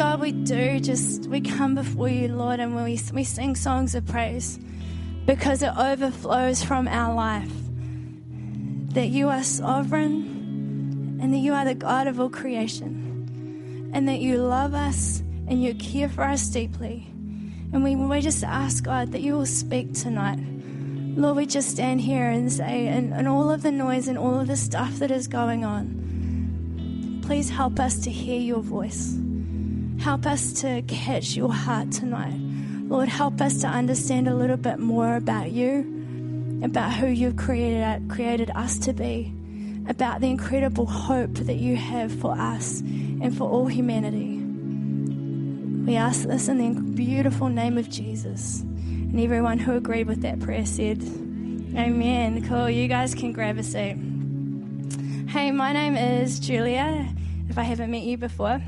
God, we do just, we come before you, Lord, and we, we sing songs of praise because it overflows from our life. That you are sovereign and that you are the God of all creation and that you love us and you care for us deeply. And we, we just ask, God, that you will speak tonight. Lord, we just stand here and say, and, and all of the noise and all of the stuff that is going on, please help us to hear your voice. Help us to catch your heart tonight. Lord, help us to understand a little bit more about you, about who you've created, created us to be, about the incredible hope that you have for us and for all humanity. We ask this in the beautiful name of Jesus. And everyone who agreed with that prayer said, Amen. Cool. You guys can grab a seat. Hey, my name is Julia, if I haven't met you before.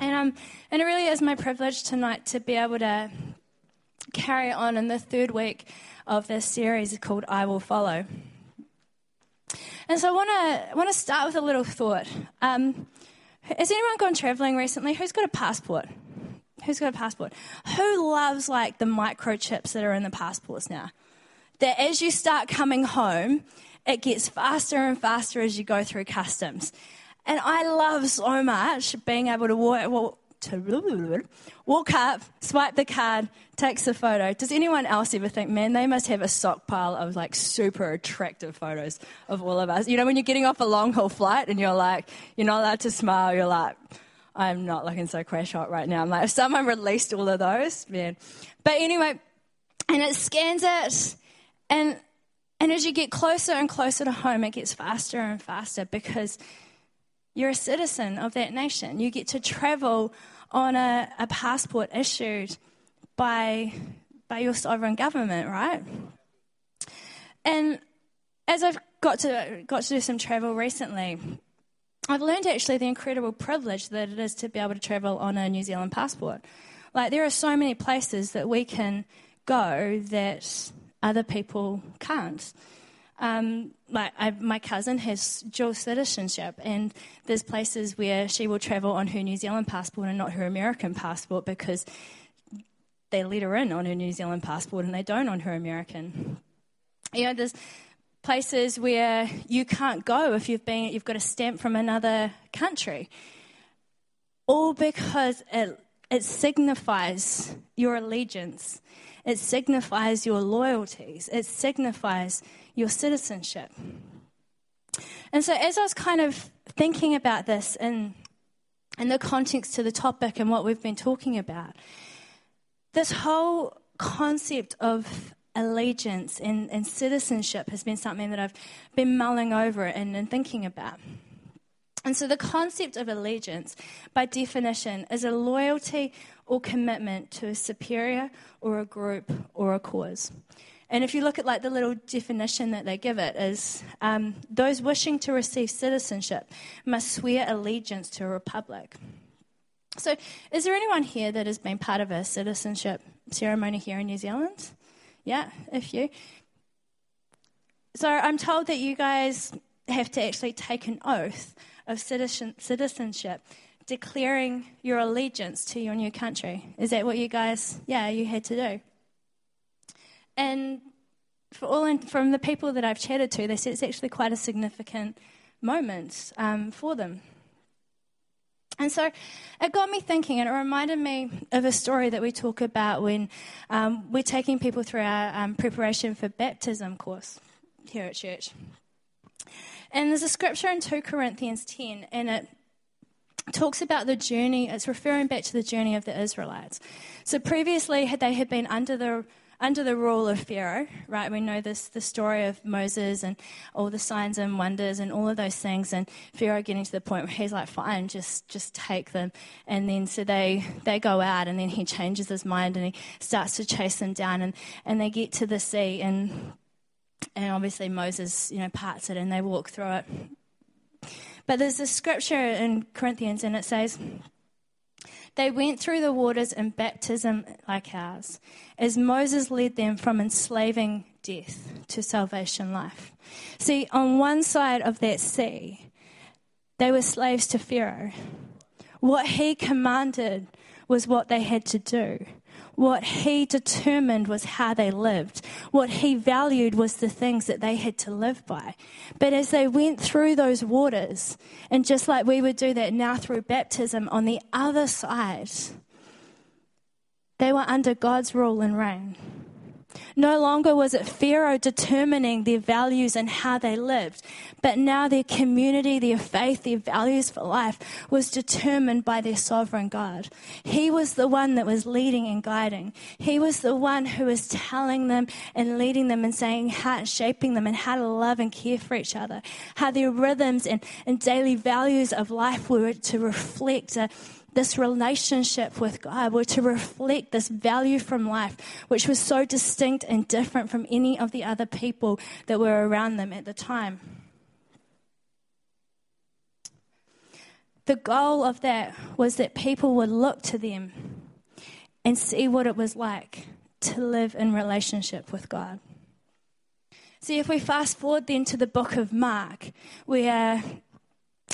And, um, and it really is my privilege tonight to be able to carry on in the third week of this series called I Will Follow. And so I want to want to start with a little thought. Um, has anyone gone traveling recently? Who's got a passport? Who's got a passport? Who loves like the microchips that are in the passports now? That as you start coming home, it gets faster and faster as you go through customs. And I love so much being able to walk, to walk up, swipe the card, takes a photo. Does anyone else ever think, man, they must have a stockpile of like super attractive photos of all of us? You know, when you're getting off a long haul flight and you're like, you're not allowed to smile, you're like, I'm not looking so crash hot right now. I'm like, if someone released all of those, man. But anyway, and it scans it, and and as you get closer and closer to home, it gets faster and faster because you're a citizen of that nation. You get to travel on a, a passport issued by by your sovereign government, right? And as I've got to got to do some travel recently, I've learned actually the incredible privilege that it is to be able to travel on a New Zealand passport. Like, there are so many places that we can go that other people can't. Um, like I, my cousin has dual citizenship, and there's places where she will travel on her New Zealand passport and not her American passport because they let her in on her New Zealand passport and they don't on her American. You know, there's places where you can't go if you've been you've got a stamp from another country. All because it, it signifies your allegiance. It signifies your loyalties. It signifies your citizenship and so as i was kind of thinking about this in in the context to the topic and what we've been talking about this whole concept of allegiance and, and citizenship has been something that I've been mulling over and, and thinking about. And so, the concept of allegiance, by definition, is a loyalty or commitment to a superior or a group or a cause. And if you look at like the little definition that they give it, is um, those wishing to receive citizenship must swear allegiance to a republic. So, is there anyone here that has been part of a citizenship ceremony here in New Zealand? Yeah, a few. So I'm told that you guys have to actually take an oath of citizen, citizenship, declaring your allegiance to your new country. Is that what you guys, yeah, you had to do? And for all in, from the people that I've chatted to, they said it's actually quite a significant moment um, for them. And so it got me thinking, and it reminded me of a story that we talk about when um, we're taking people through our um, preparation for baptism course here at church. And there's a scripture in 2 Corinthians 10, and it talks about the journey, it's referring back to the journey of the Israelites. So previously, had they had been under the under the rule of Pharaoh, right? We know this the story of Moses and all the signs and wonders and all of those things, and Pharaoh getting to the point where he's like, "Fine, just just take them." And then so they they go out, and then he changes his mind and he starts to chase them down, and and they get to the sea, and and obviously Moses, you know, parts it, and they walk through it. But there's a scripture in Corinthians, and it says. They went through the waters in baptism like ours, as Moses led them from enslaving death to salvation life. See, on one side of that sea, they were slaves to Pharaoh, What he commanded was what they had to do. What he determined was how they lived. What he valued was the things that they had to live by. But as they went through those waters, and just like we would do that now through baptism, on the other side, they were under God's rule and reign. No longer was it Pharaoh determining their values and how they lived, but now their community, their faith, their values for life was determined by their sovereign God. He was the one that was leading and guiding. He was the one who was telling them and leading them and saying how, and shaping them and how to love and care for each other, how their rhythms and, and daily values of life were to reflect a, this relationship with God were to reflect this value from life, which was so distinct and different from any of the other people that were around them at the time. The goal of that was that people would look to them and see what it was like to live in relationship with God. See, if we fast forward then to the book of Mark, where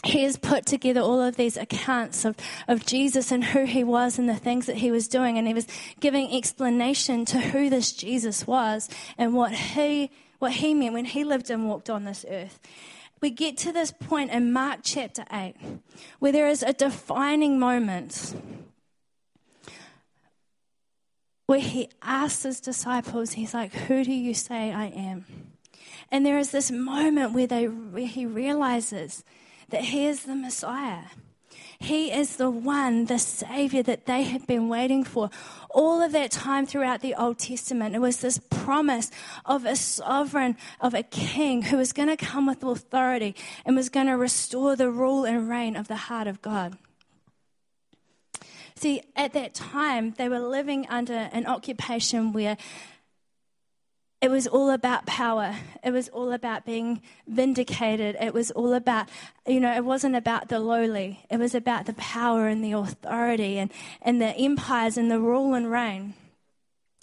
he has put together all of these accounts of, of Jesus and who he was and the things that he was doing. And he was giving explanation to who this Jesus was and what he, what he meant when he lived and walked on this earth. We get to this point in Mark chapter 8 where there is a defining moment where he asks his disciples, he's like, Who do you say I am? And there is this moment where, they, where he realizes that he is the Messiah. He is the one, the Savior that they had been waiting for. All of that time throughout the Old Testament, it was this promise of a sovereign, of a king who was going to come with authority and was going to restore the rule and reign of the heart of God. See, at that time, they were living under an occupation where it was all about power. It was all about being vindicated. It was all about, you know, it wasn't about the lowly. It was about the power and the authority and, and the empires and the rule and reign.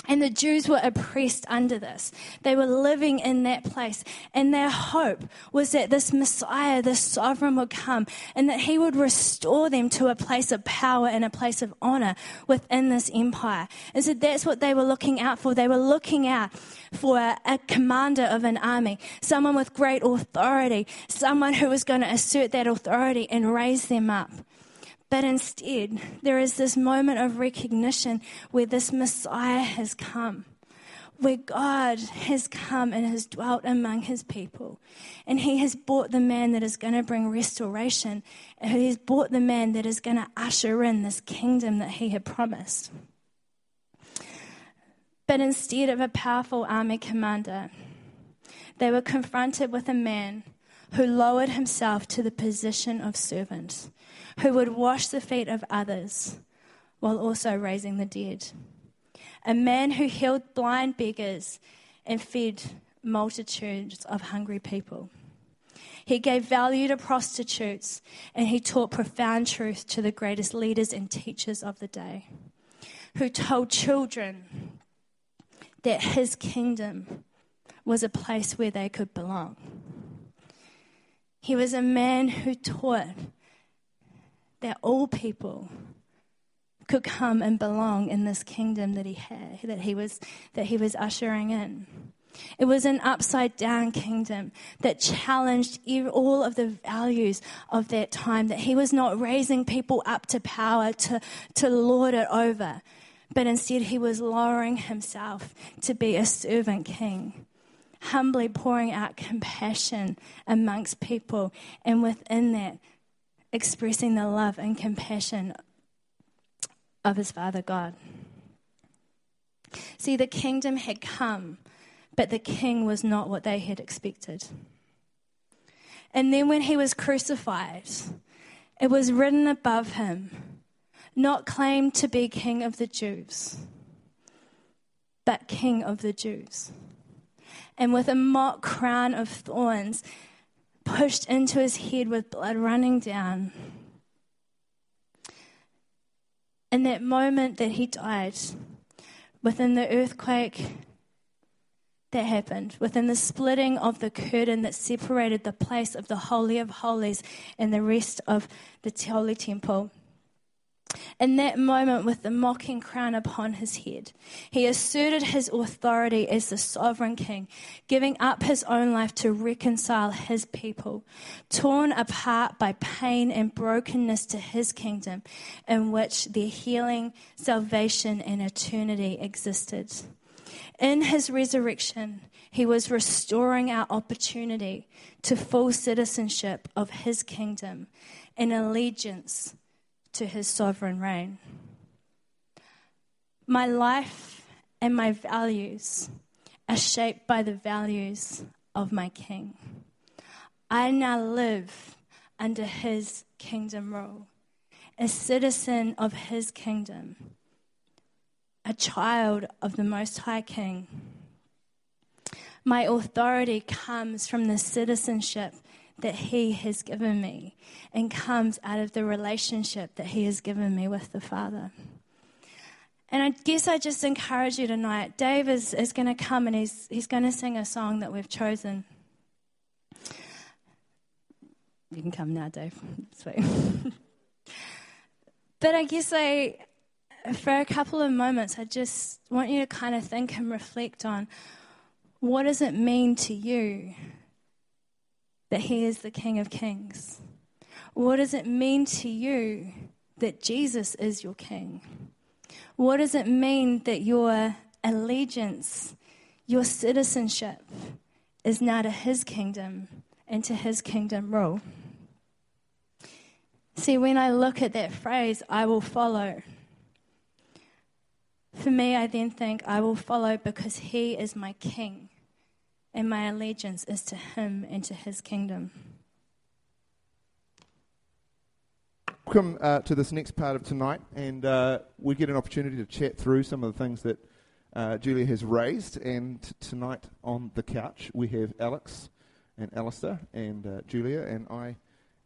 And the Jews were oppressed under this. They were living in that place. And their hope was that this Messiah, this sovereign, would come and that he would restore them to a place of power and a place of honor within this empire. And so that's what they were looking out for. They were looking out for a, a commander of an army, someone with great authority, someone who was going to assert that authority and raise them up. But instead, there is this moment of recognition where this Messiah has come, where God has come and has dwelt among his people. And he has brought the man that is going to bring restoration, and he has brought the man that is going to usher in this kingdom that he had promised. But instead of a powerful army commander, they were confronted with a man who lowered himself to the position of servant who would wash the feet of others while also raising the dead. A man who healed blind beggars and fed multitudes of hungry people. He gave value to prostitutes and he taught profound truth to the greatest leaders and teachers of the day, who told children that his kingdom was a place where they could belong. He was a man who taught that all people could come and belong in this kingdom that he had, that he was, that he was ushering in. It was an upside down kingdom that challenged all of the values of that time, that he was not raising people up to power to, to lord it over, but instead he was lowering himself to be a servant king, humbly pouring out compassion amongst people, and within that, expressing the love and compassion of his Father God. See, the kingdom had come, but the king was not what they had expected. And then when he was crucified, it was written above him, not claimed to be king of the Jews, but king of the Jews. And with a mock crown of thorns, pushed into his head with blood running down. In that moment that he died, within the earthquake that happened, within the splitting of the curtain that separated the place of the Holy of Holies and the rest of the Holy Temple, in that moment with the mocking crown upon his head. He asserted his authority as the sovereign king, giving up his own life to reconcile his people, torn apart by pain and brokenness to his kingdom, in which their healing, salvation, and eternity existed. In his resurrection, he was restoring our opportunity to full citizenship of his kingdom and allegiance to his sovereign reign. My life and my values are shaped by the values of my king. I now live under his kingdom rule, a citizen of his kingdom, a child of the Most High King. My authority comes from the citizenship that He has given me and comes out of the relationship that He has given me with the Father. And I guess I just encourage you tonight. Dave is, is going to come and he's, he's going to sing a song that we've chosen. You can come now, Dave. Sweet. but I guess I, for a couple of moments, I just want you to kind of think and reflect on what does it mean to you that He is the King of Kings? What does it mean to you that Jesus is your King? What does it mean that your allegiance, your citizenship, is now to His kingdom and to His kingdom rule? See, when I look at that phrase, I will follow. For me, I then think I will follow because He is my King and my allegiance is to Him and to His kingdom. Welcome uh, to this next part of tonight, and uh, we get an opportunity to chat through some of the things that uh, Julia has raised. And tonight on the couch, we have Alex and Alistair and uh, Julia, and I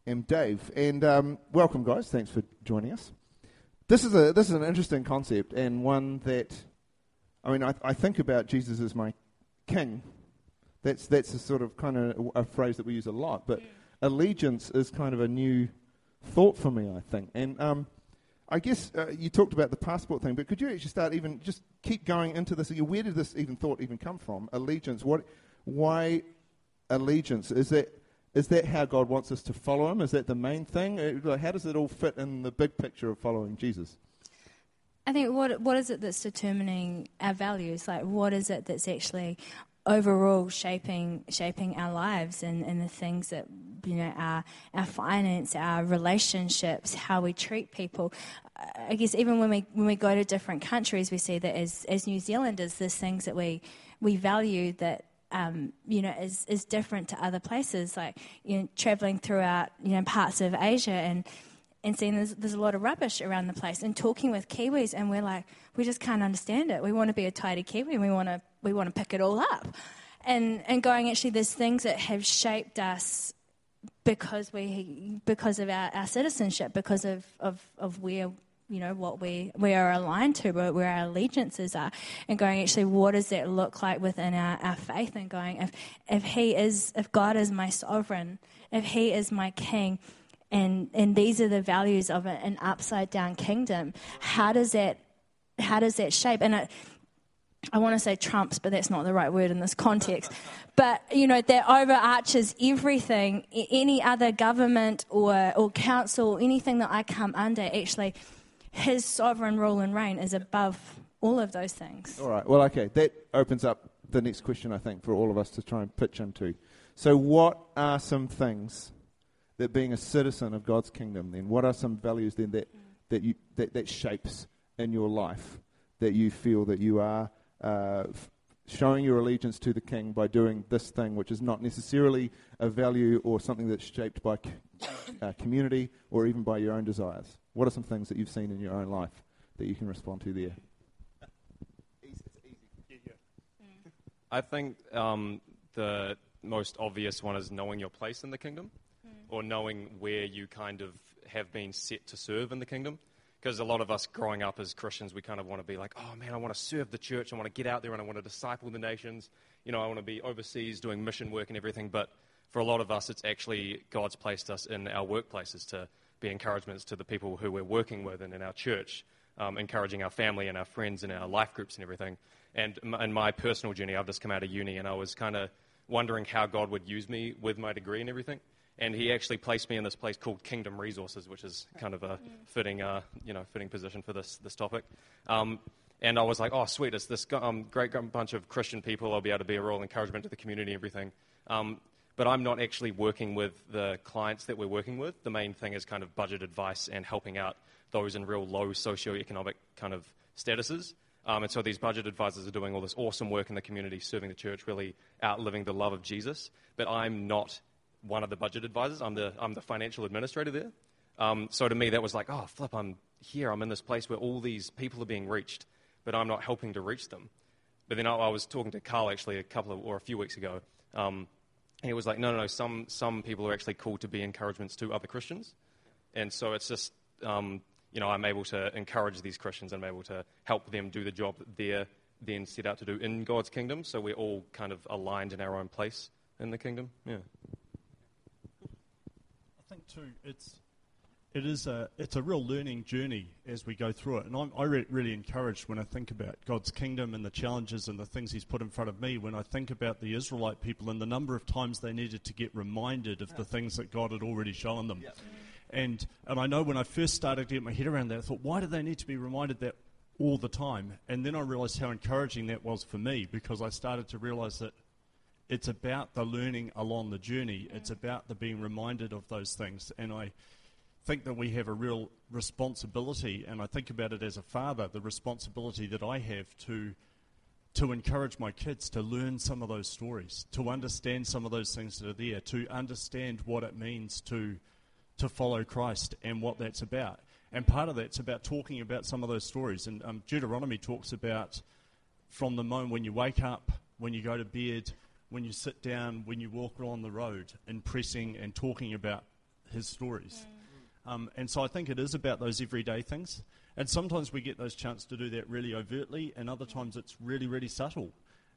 am Dave. And um, welcome, guys. Thanks for joining us. This is a this is an interesting concept, and one that I mean, I, I think about Jesus as my king that's, that's a sort of kind of a, a phrase that we use a lot. But allegiance is kind of a new thought for me, I think. And um, I guess uh, you talked about the passport thing, but could you actually start even just keep going into this? Where did this even thought even come from? Allegiance. What? Why allegiance? Is that is that how God wants us to follow Him? Is that the main thing? Uh, how does it all fit in the big picture of following Jesus? I think what what is it that's determining our values? Like, what is it that's actually overall shaping shaping our lives and, and the things that you know our our finance, our relationships, how we treat people. I guess even when we when we go to different countries, we see that as as New Zealanders, there's things that we we value that um, you know, is, is different to other places. Like, you know, traveling throughout, you know, parts of Asia and, and seeing there's, there's a lot of rubbish around the place and talking with Kiwis and we're like, we just can't understand it. We want to be a tidy Kiwi and we want to we want to pick it all up. And, and going, actually, there's things that have shaped us because we because of our, our citizenship, because of, of, of where you know what we we are aligned to, where our allegiances are, and going actually, what does that look like within our, our faith? And going, if if He is, if God is my sovereign, if He is my King, and and these are the values of an upside down kingdom, how does that how does that shape? And it, I want to say trumps, but that's not the right word in this context. But, you know, that overarches everything, any other government or, or council, anything that I come under, actually, his sovereign rule and reign is above all of those things. All right. Well, okay. That opens up the next question, I think, for all of us to try and pitch into. So, what are some things that being a citizen of God's kingdom, then, what are some values then that, that, you, that, that shapes in your life that you feel that you are uh, f- showing your allegiance to the king by doing this thing, which is not necessarily a value or something that's shaped by uh, community or even by your own desires? What are some things that you've seen in your own life that you can respond to there? I think um, the most obvious one is knowing your place in the kingdom. Or knowing where you kind of have been set to serve in the kingdom because a lot of us growing up as Christians, we kind of want to be like, oh man, I want to serve the church. I want to get out there and I want to disciple the nations. You know, I want to be overseas doing mission work and everything. But for a lot of us, it's actually God's placed us in our workplaces to, be encouragements to the people who we're working with and in our church, um, encouraging our family and our friends and our life groups and everything. And in my personal journey, I've just come out of uni and I was kind of wondering how God would use me with my degree and everything. And he actually placed me in this place called Kingdom Resources, which is kind of a fitting, uh, you know, fitting position for this, this topic. Um, and I was like, oh, sweet, it's this um, great bunch of Christian people. I'll be able to be a real encouragement to the community and everything. Um, but I'm not actually working with the clients that we're working with. The main thing is kind of budget advice and helping out those in real low socioeconomic kind of statuses. Um, and so these budget advisors are doing all this awesome work in the community, serving the church, really outliving the love of Jesus. But I'm not one of the budget advisors. I'm the, I'm the financial administrator there. Um, so to me, that was like, oh, flip, I'm here. I'm in this place where all these people are being reached, but I'm not helping to reach them. But then I, I was talking to Carl actually a couple of, or a few weeks ago. Um, and he was like, no, no, no, some, some people are actually called to be encouragements to other Christians. And so it's just, um, you know, I'm able to encourage these Christians. and I'm able to help them do the job that they're then set out to do in God's kingdom. So we're all kind of aligned in our own place in the kingdom. Yeah. Think too, it's it is a it's a real learning journey as we go through it, and I'm I re- really encouraged when I think about God's kingdom and the challenges and the things He's put in front of me. When I think about the Israelite people and the number of times they needed to get reminded of the things that God had already shown them. And, and I know when I first started to get my head around that, I thought, why do they need to be reminded that all the time? And then I realized how encouraging that was for me because I started to realize that it's about the learning along the journey, it's about the being reminded of those things. And I think that we have a real responsibility, and I think about it as a father, the responsibility that I have to to encourage my kids to learn some of those stories, to understand some of those things that are there, to understand what it means to to follow Christ and what that's about. And part of that's about talking about some of those stories. And um, Deuteronomy talks about from the moment when you wake up, when you go to bed, when you sit down, when you walk along the road, and pressing and talking about his stories. Mm. Um, and so I think it is about those everyday things. And sometimes we get those chance to do that really overtly, and other times it's really, really subtle.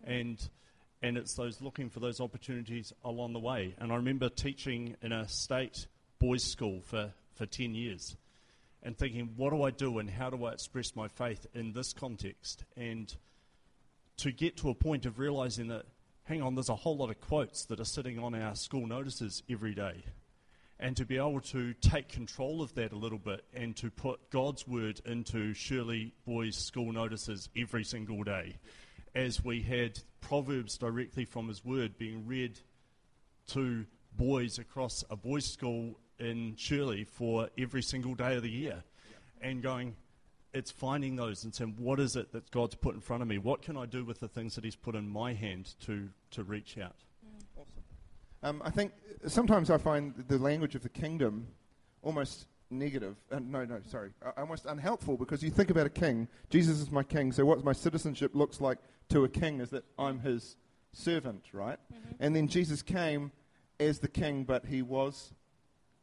And and it's those looking for those opportunities along the way. And I remember teaching in a state boys' school for, for 10 years and thinking, what do I do and how do I express my faith in this context? And to get to a point of realizing that, hang on, there's a whole lot of quotes that are sitting on our school notices every day. And to be able to take control of that a little bit and to put God's word into Shirley Boys' school notices every single day, as we had Proverbs directly from his word being read to boys across a boys' school in Shirley for every single day of the year and going, it's finding those and saying, what is it that God's put in front of me? What can I do with the things that He's put in my hand to, to reach out? Awesome. Um, I think sometimes I find the language of the kingdom almost negative. Uh, no, no, sorry. Uh, almost unhelpful because you think about a king. Jesus is my king, so what my citizenship looks like to a king is that I'm his servant, right? Mm-hmm. And then Jesus came as the king, but he was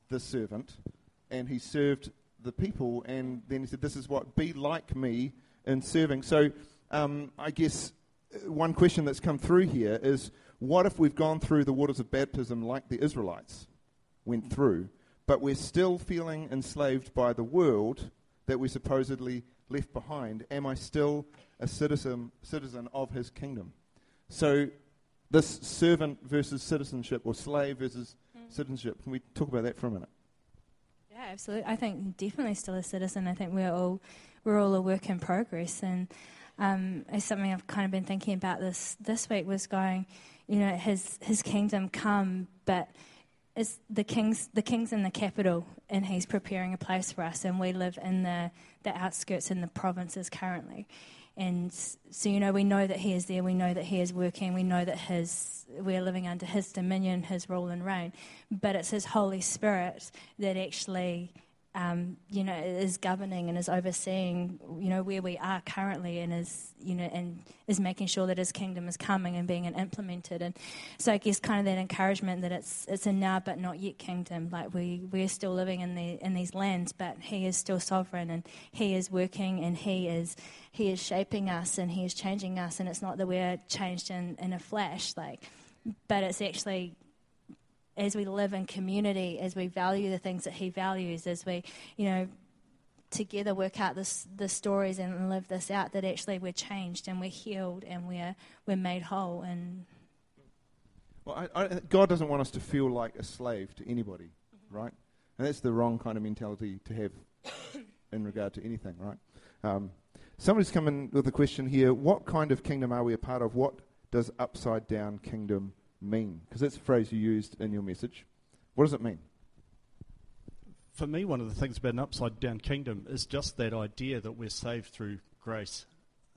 the servant and he served the people. And then he said, This is what, be like me in serving. So um, I guess uh, one question that's come through here is what if we've gone through the waters of baptism like the Israelites went through, but we're still feeling enslaved by the world that we supposedly left behind? Am I still a citizen, citizen of his kingdom? So, this servant versus citizenship, or slave versus citizenship. Can we talk about that for a minute? Yeah, absolutely. I think definitely still a citizen. I think we're all we're all a work in progress, and um, it's something I've kind of been thinking about this this week. Was going, you know, his his kingdom come, but is the king's the king's in the capital, and he's preparing a place for us, and we live in the the outskirts in the provinces currently. And so, you know, we know that He is there. We know that He is working. We know that His we're living under His dominion, His rule and reign. But it's His Holy Spirit that actually um, you know, is governing and is overseeing, you know, where we are currently and is, you know, and is making sure that his kingdom is coming and being implemented. And so I guess kind of that encouragement that it's it's a now but not yet kingdom. Like we we're still living in the in these lands, but he is still sovereign and he is working and he is he is shaping us and he is changing us. And it's not that we're changed in, in a flash, like, but it's actually as we live in community, as we value the things that He values, as we, you know, together work out this, the stories and live this out, that actually we're changed and we're healed and we're, we're made whole. And well, I, I, God doesn't want us to feel like a slave to anybody, mm-hmm. right? And that's the wrong kind of mentality to have in regard to anything, right? Um, somebody's come in with a question here. What kind of kingdom are we a part of? What does upside down kingdom mean? Because that's a phrase you used in your message. What does it mean? For me, one of the things about an upside down kingdom is just that idea that we're saved through grace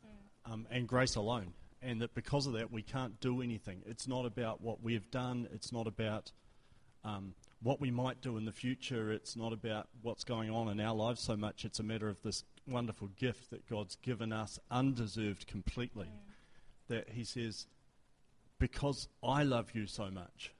mm. um, and grace alone. And that because of that, we can't do anything. It's not about what we've done, it's not about um, what we might do in the future. It's not about what's going on in our lives so much. It's a matter of this wonderful gift that God's given us, undeserved completely. Mm. That He says, because I love you so much,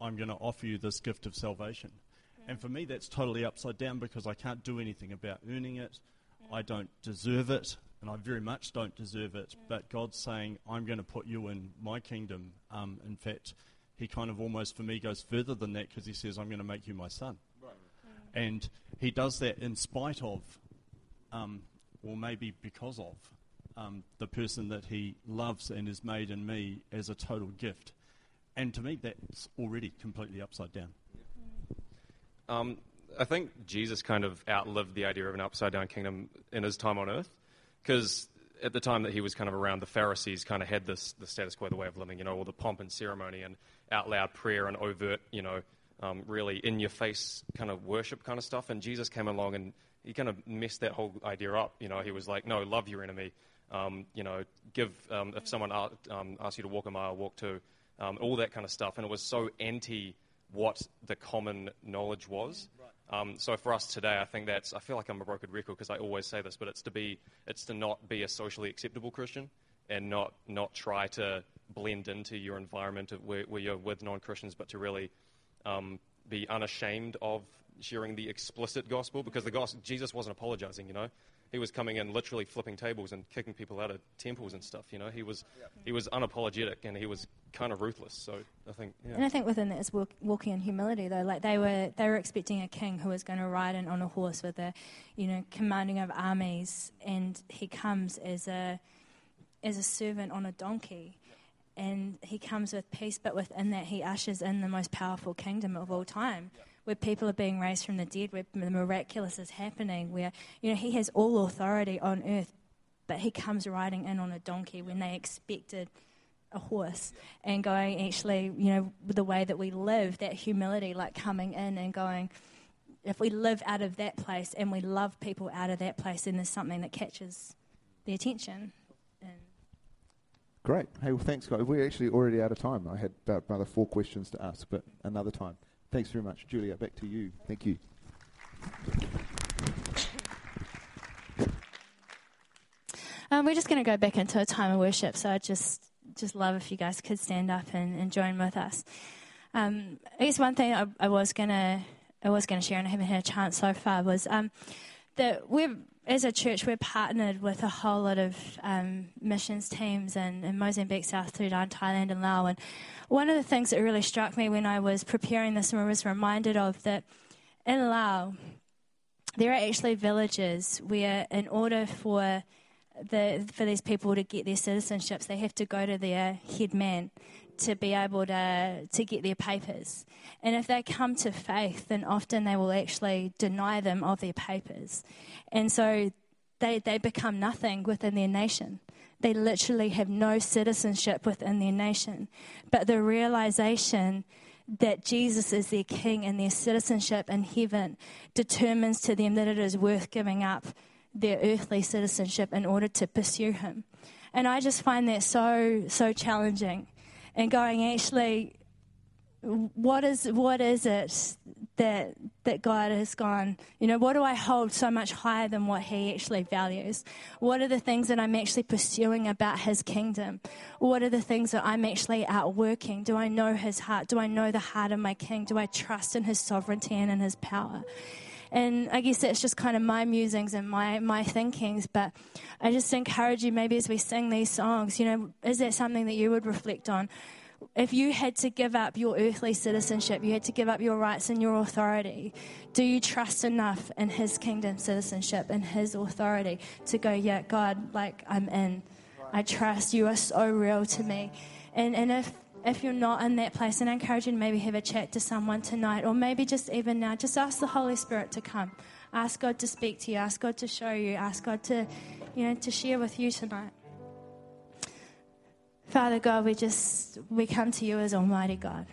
I'm going to offer you this gift of salvation. Mm. And for me, that's totally upside down because I can't do anything about earning it. Mm. I don't deserve it, and I very much don't deserve it. But God's saying, I'm going to put you in my kingdom. Um, in fact, he kind of almost, for me, goes further than that because he says, I'm going to make you my son. Right. And he does that in spite of, um, or maybe because of, um, the person that he loves and is made in me as a total gift. And to me, that's already completely upside down. Um, I think Jesus kind of outlived the idea of an upside down kingdom in his time on earth because at the time that he was kind of around, the Pharisees kind of had this the status quo, the way of living, you know, all the pomp and ceremony and out loud prayer and overt, you know, um, really in your face kind of worship kind of stuff. And Jesus came along and he kind of messed that whole idea up. You know, he was like, no, love your enemy. Um, you know, give um, if someone um, asks you to walk a mile, walk two, um, all that kind of stuff. And it was so anti what the common knowledge was. Um, so for us today, I think that's I feel like I'm a broken record because I always say this, but it's to be it's to not be a socially acceptable Christian and not not try to blend into your environment where, where you're with non-Christians, but to really um, be unashamed of sharing the explicit gospel because the gospel, Jesus wasn't apologizing, you know. He was coming in literally flipping tables and kicking people out of temples and stuff, you know. He was he was unapologetic and he was kind of ruthless. So I think yeah. And I think within that is walk, walking in humility though. Like they were they were expecting a king who was going to ride in on a horse with a, you know, commanding of armies and he comes as a as a servant on a donkey and he comes with peace, but within that, he ushers in the most powerful kingdom of all time. Where people are being raised from the dead, where the miraculous is happening, where you know he has all authority on earth, but he comes riding in on a donkey when they expected a horse and going actually, you know, the way that we live, that humility, like coming in and going, if we live out of that place and we love people out of that place, then there's something that catches the attention. Great. Hey, well, thanks, guys. We're actually already out of time. I had about another four questions to ask, but another time. Thanks very much. Julia, back to you. Thank you. Um, we're just going to go back into a time of worship, so I just just love if you guys could stand up and, and join with us. Um, I guess one thing I, I was gonna I was gonna share and I haven't had a chance so far was um, that we're as a church, we're partnered with a whole lot of um, missions teams in, in, Mozambique, South Sudan, Thailand, and Laos. And one of the things that really struck me when I was preparing this and I was reminded of that in Laos, there are actually villages where, in order for the, for these people to get their citizenships, they have to go to their head man to be able to, to get their papers. And if they come to faith, then often they will actually deny them of their papers. And so they, they become nothing within their nation. They literally have no citizenship within their nation. But the realization that Jesus is their king and their citizenship in heaven determines to them that it is worth giving up their earthly citizenship in order to pursue him. And I just find that so, so challenging and going, actually, what is what is it that that God has gone, you know, what do I hold so much higher than what he actually values? What are the things that I'm actually pursuing about his kingdom? What are the things that I'm actually outworking? Do I know his heart? Do I know the heart of my king? Do I trust in his sovereignty and in his power? And I guess that's just kind of my musings and my, my thinkings. But I just encourage you, maybe as we sing these songs, you know, is that something that you would reflect on? if you had to give up your earthly citizenship, you had to give up your rights and your authority, do you trust enough in His kingdom citizenship and His authority to go, yeah, God, like I'm in. I trust you are so real to me. And, and if, if you're not in that place, and I encourage you to maybe have a chat to someone tonight, or maybe just even now, just ask the Holy Spirit to come. Ask God to speak to you. Ask God to show you. Ask God to, you know, to share with you tonight. Father God, we just we come to you as Almighty God.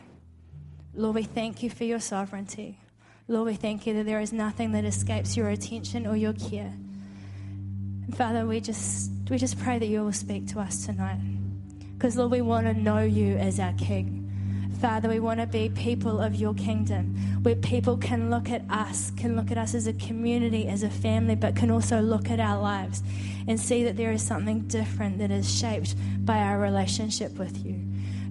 Lord, we thank you for your sovereignty. Lord, we thank you that there is nothing that escapes your attention or your care. And Father, we just we just pray that you will speak to us tonight. Because Lord, we want to know you as our King. Father, we want to be people of your kingdom where people can look at us, can look at us as a community, as a family, but can also look at our lives and see that there is something different that is shaped by our relationship with you.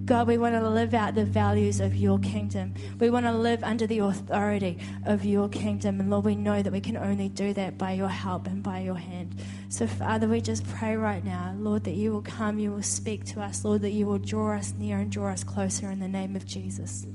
God, we want to live out the values of your kingdom. We want to live under the authority of your kingdom. And Lord, we know that we can only do that by your help and by your hand. So, Father, we just pray right now, Lord, that you will come, you will speak to us, Lord, that you will draw us near and draw us closer in the name of Jesus.